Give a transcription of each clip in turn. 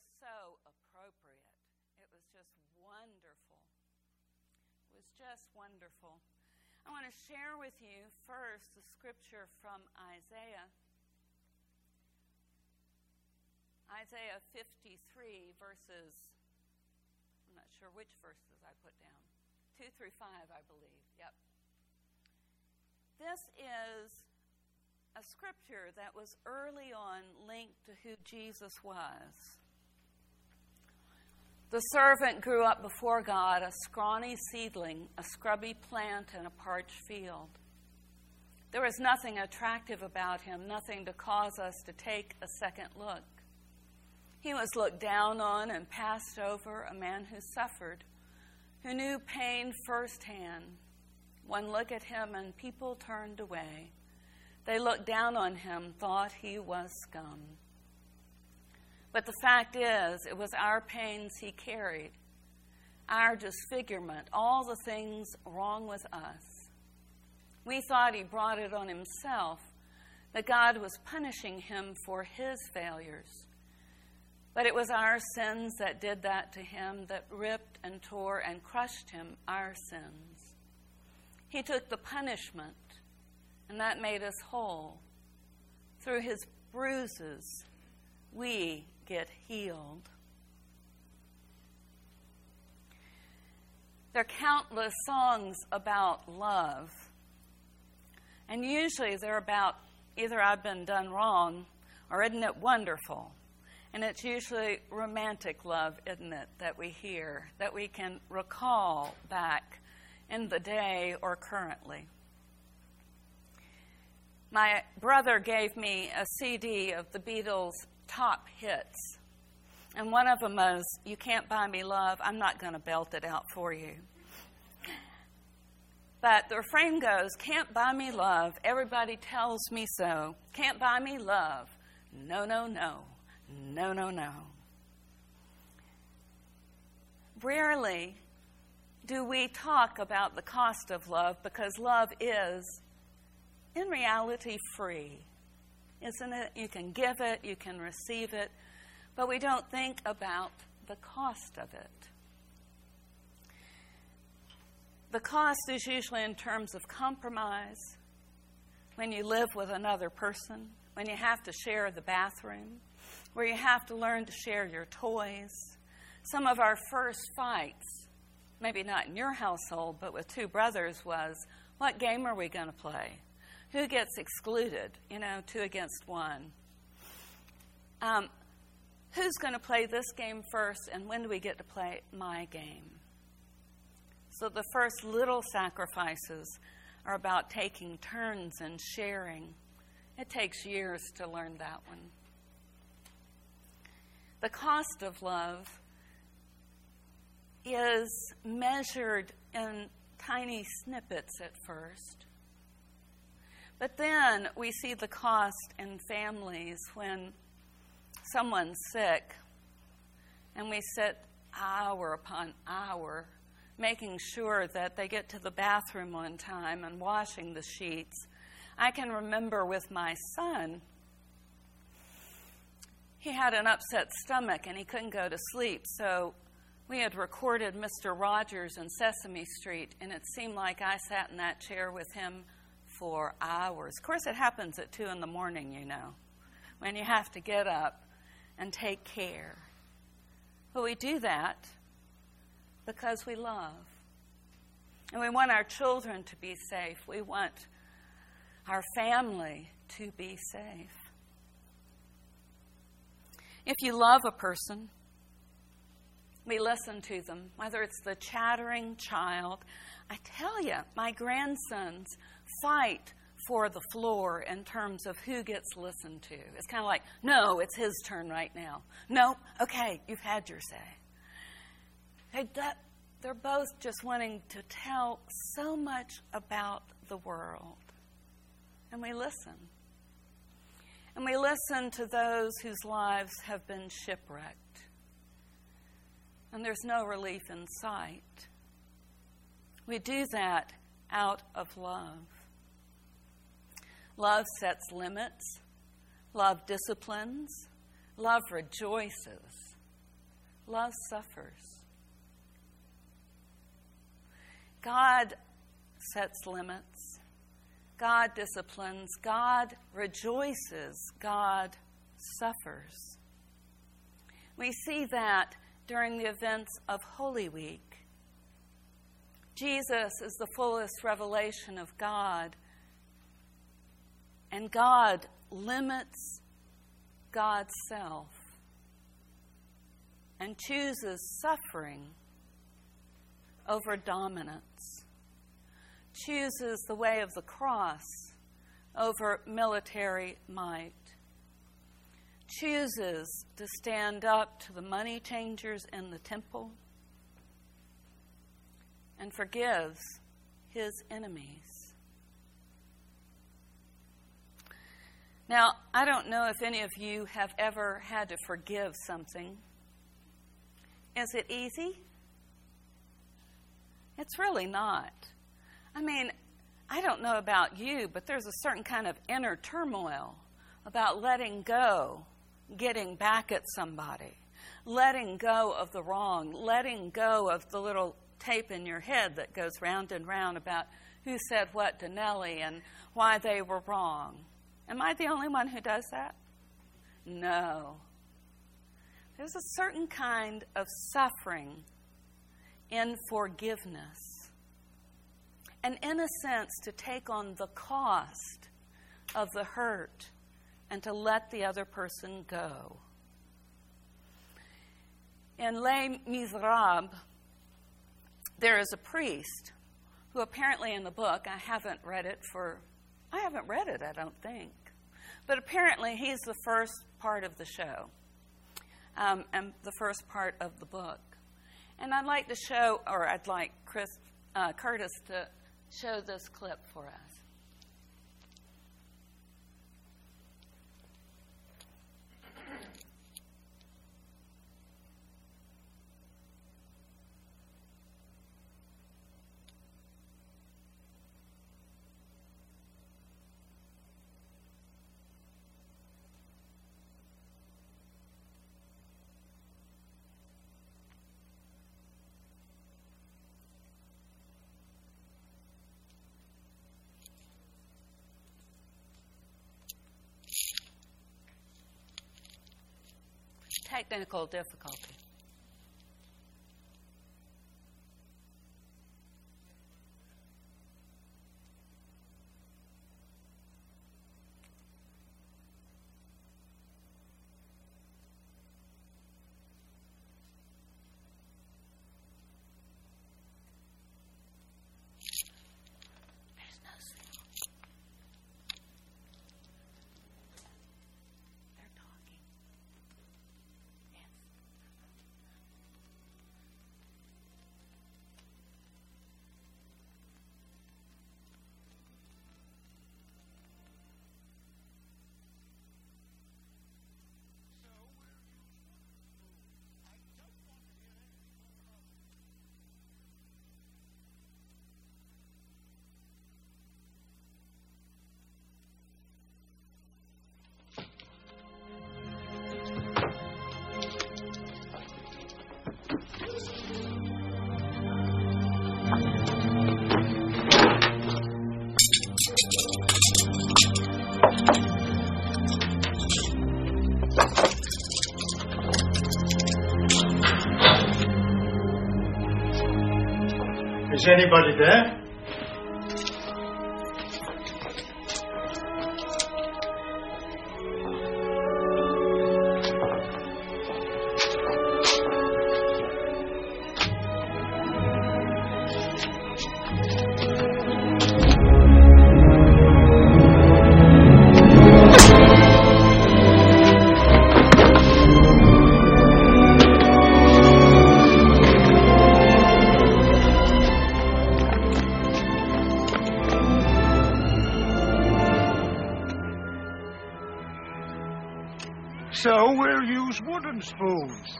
just so appropriate. It was just wonderful. It was just wonderful. I want to share with you first the scripture from Isaiah. Isaiah 53, verses, I'm not sure which verses I put down. 2 through 5, I believe. Yep. This is a scripture that was early on linked to who Jesus was. The servant grew up before God, a scrawny seedling, a scrubby plant in a parched field. There was nothing attractive about him, nothing to cause us to take a second look. He was looked down on and passed over, a man who suffered, who knew pain firsthand. One look at him and people turned away. They looked down on him, thought he was scum. But the fact is, it was our pains he carried, our disfigurement, all the things wrong with us. We thought he brought it on himself, that God was punishing him for his failures. But it was our sins that did that to him, that ripped and tore and crushed him, our sins. He took the punishment, and that made us whole. Through his bruises, we get healed. There are countless songs about love. And usually they're about either I've been done wrong or isn't it wonderful? And it's usually romantic love, isn't it, that we hear, that we can recall back in the day or currently. My brother gave me a CD of the Beatles' top hits. And one of them is, You Can't Buy Me Love. I'm not going to belt it out for you. But the refrain goes, Can't buy me love. Everybody tells me so. Can't buy me love. No, no, no. No, no, no. Rarely do we talk about the cost of love because love is, in reality, free isn't it? You can give it, you can receive it, but we don't think about the cost of it. The cost is usually in terms of compromise, when you live with another person, when you have to share the bathroom, where you have to learn to share your toys. Some of our first fights, maybe not in your household, but with two brothers, was what game are we going to play? Who gets excluded? You know, two against one. Um, who's going to play this game first, and when do we get to play my game? So the first little sacrifices are about taking turns and sharing. It takes years to learn that one. The cost of love is measured in tiny snippets at first. But then we see the cost in families when someone's sick and we sit hour upon hour making sure that they get to the bathroom on time and washing the sheets. I can remember with my son, he had an upset stomach and he couldn't go to sleep. So we had recorded Mr. Rogers in Sesame Street, and it seemed like I sat in that chair with him for hours. Of course, it happens at 2 in the morning, you know, when you have to get up and take care. But we do that because we love. And we want our children to be safe. We want our family to be safe. If you love a person, we listen to them, whether it's the chattering child. I tell you, my grandsons fight for the floor in terms of who gets listened to. It's kind of like, no, it's his turn right now. No, okay, you've had your say. They, they're both just wanting to tell so much about the world. And we listen. And we listen to those whose lives have been shipwrecked. And there's no relief in sight. We do that out of love. Love sets limits. Love disciplines. Love rejoices. Love suffers. God sets limits. God disciplines. God rejoices. God suffers. We see that during the events of Holy Week. Jesus is the fullest revelation of God, and God limits God's self and chooses suffering over dominance, chooses the way of the cross over military might, chooses to stand up to the money changers in the temple, and forgives his enemies. Now, I don't know if any of you have ever had to forgive something. Is it easy? It's really not. I mean, I don't know about you, but there's a certain kind of inner turmoil about letting go, getting back at somebody, letting go of the wrong, letting go of the little tape in your head that goes round and round about who said what to Nellie and why they were wrong. Am I the only one who does that? No. There's a certain kind of suffering in forgiveness. And in a sense, to take on the cost of the hurt and to let the other person go. In Les Miserables, there is a priest who apparently in the book, I haven't read it for, I haven't read it, I don't think, but apparently he's the first part of the show um, and the first part of the book. And I'd like to show, or I'd like Chris uh, Curtis to show this clip for us. Technical difficulty. Anybody there?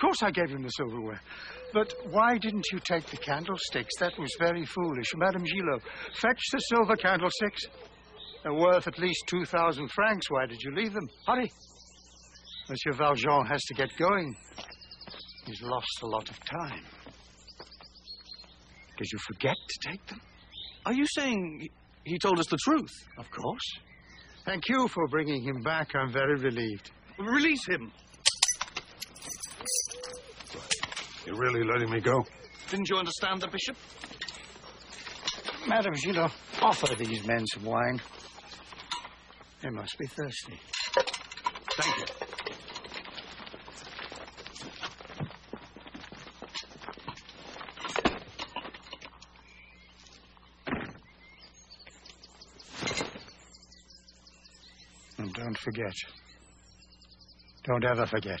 Of course I gave him the silverware. But why didn't you take the candlesticks? That was very foolish. Madame Gillot, fetch the silver candlesticks. They're worth at least 2,000 francs. Why did you leave them? Hurry. Monsieur Valjean has to get going. He's lost a lot of time. Did you forget to take them? Are you saying he told us the truth? Of course. Thank you for bringing him back. I'm very relieved. Release him. You're really letting me go? Didn't you understand the bishop? Madame Gillot, offer these men some wine. They must be thirsty. Thank you. And don't forget. Don't ever forget.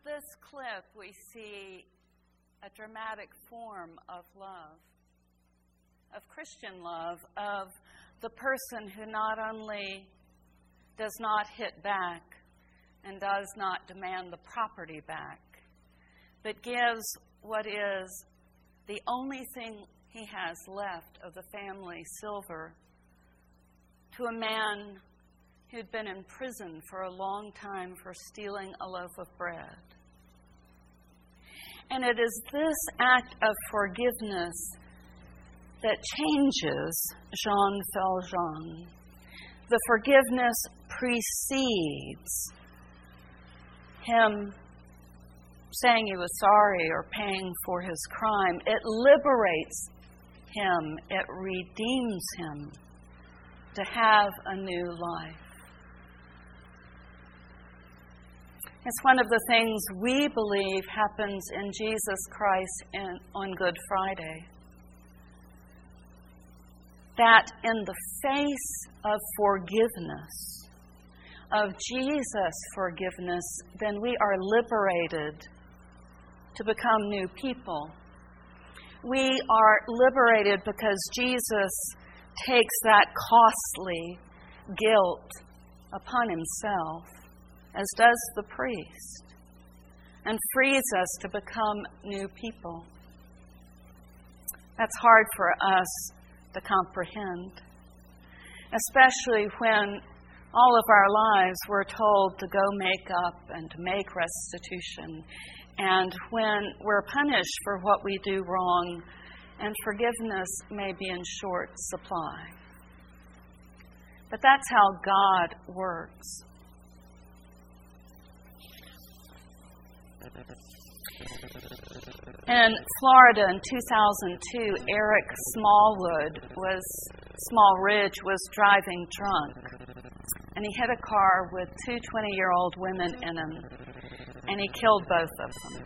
In this clip, we see a dramatic form of love, of Christian love, of the person who not only does not hit back and does not demand the property back, but gives what is the only thing he has left of the family silver to a man who'd been in prison for a long time for stealing a loaf of bread. And it is this act of forgiveness that changes Jean Valjean. The forgiveness precedes him saying he was sorry or paying for his crime. It liberates him, it redeems him to have a new life. It's one of the things we believe happens in Jesus Christ in, on Good Friday. That in the face of forgiveness, of Jesus' forgiveness, then we are liberated to become new people. We are liberated because Jesus takes that costly guilt upon himself as does the priest, and frees us to become new people. That's hard for us to comprehend, especially when all of our lives we're told to go make up and to make restitution, and when we're punished for what we do wrong, and forgiveness may be in short supply. But that's how God works. In Florida in 2002, Eric Smallwood was Smallridge was driving drunk, and he hit a car with two 20-year-old women in him, and he killed both of them.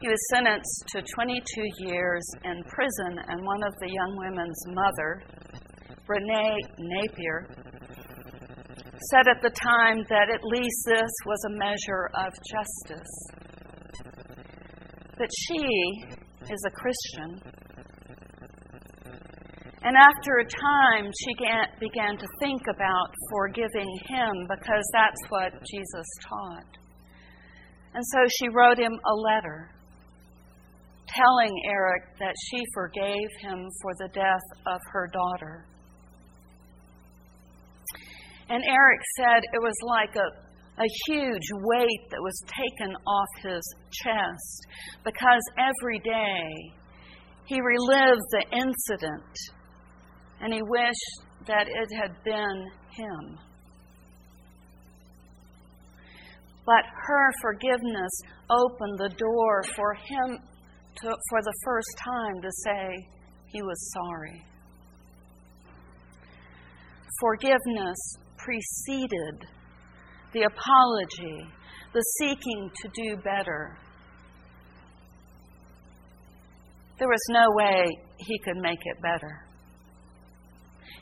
He was sentenced to 22 years in prison, and one of the young women's mother, Renee Napier, said at the time that at least this was a measure of justice. That she is a Christian. And after a time, she began to think about forgiving him because that's what Jesus taught. And so she wrote him a letter telling Eric that she forgave him for the death of her daughter. And Eric said it was like a, a huge weight that was taken off his chest because every day he relived the incident and he wished that it had been him. But her forgiveness opened the door for him to, for the first time to say he was sorry. Forgiveness preceded the apology, the seeking to do better. There was no way he could make it better.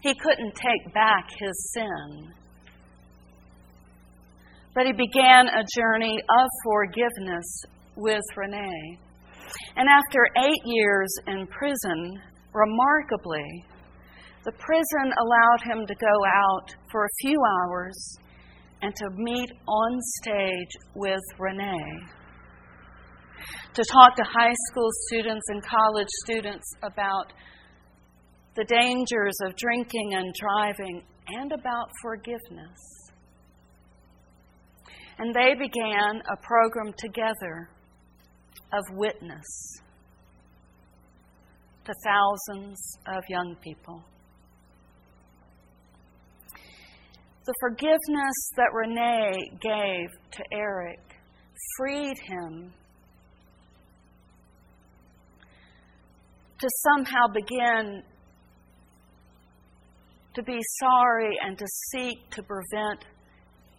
He couldn't take back his sin. But he began a journey of forgiveness with Renee. And after eight years in prison, remarkably, the prison allowed him to go out for a few hours and to meet on stage with Renee. To talk to high school students and college students about the dangers of drinking and driving and about forgiveness. And they began a program together of witness to thousands of young people. The forgiveness that Renee gave to Eric freed him to somehow begin to be sorry and to seek to prevent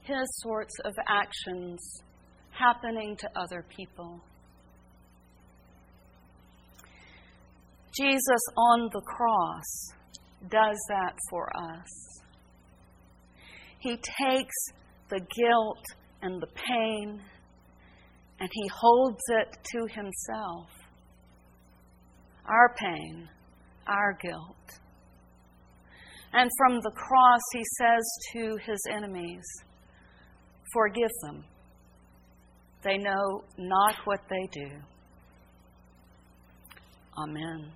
his sorts of actions happening to other people. Jesus on the cross does that for us. He takes the guilt and the pain and he holds it to himself. Our pain, our guilt. And from the cross, he says to his enemies, Forgive them. They know not what they do. Amen.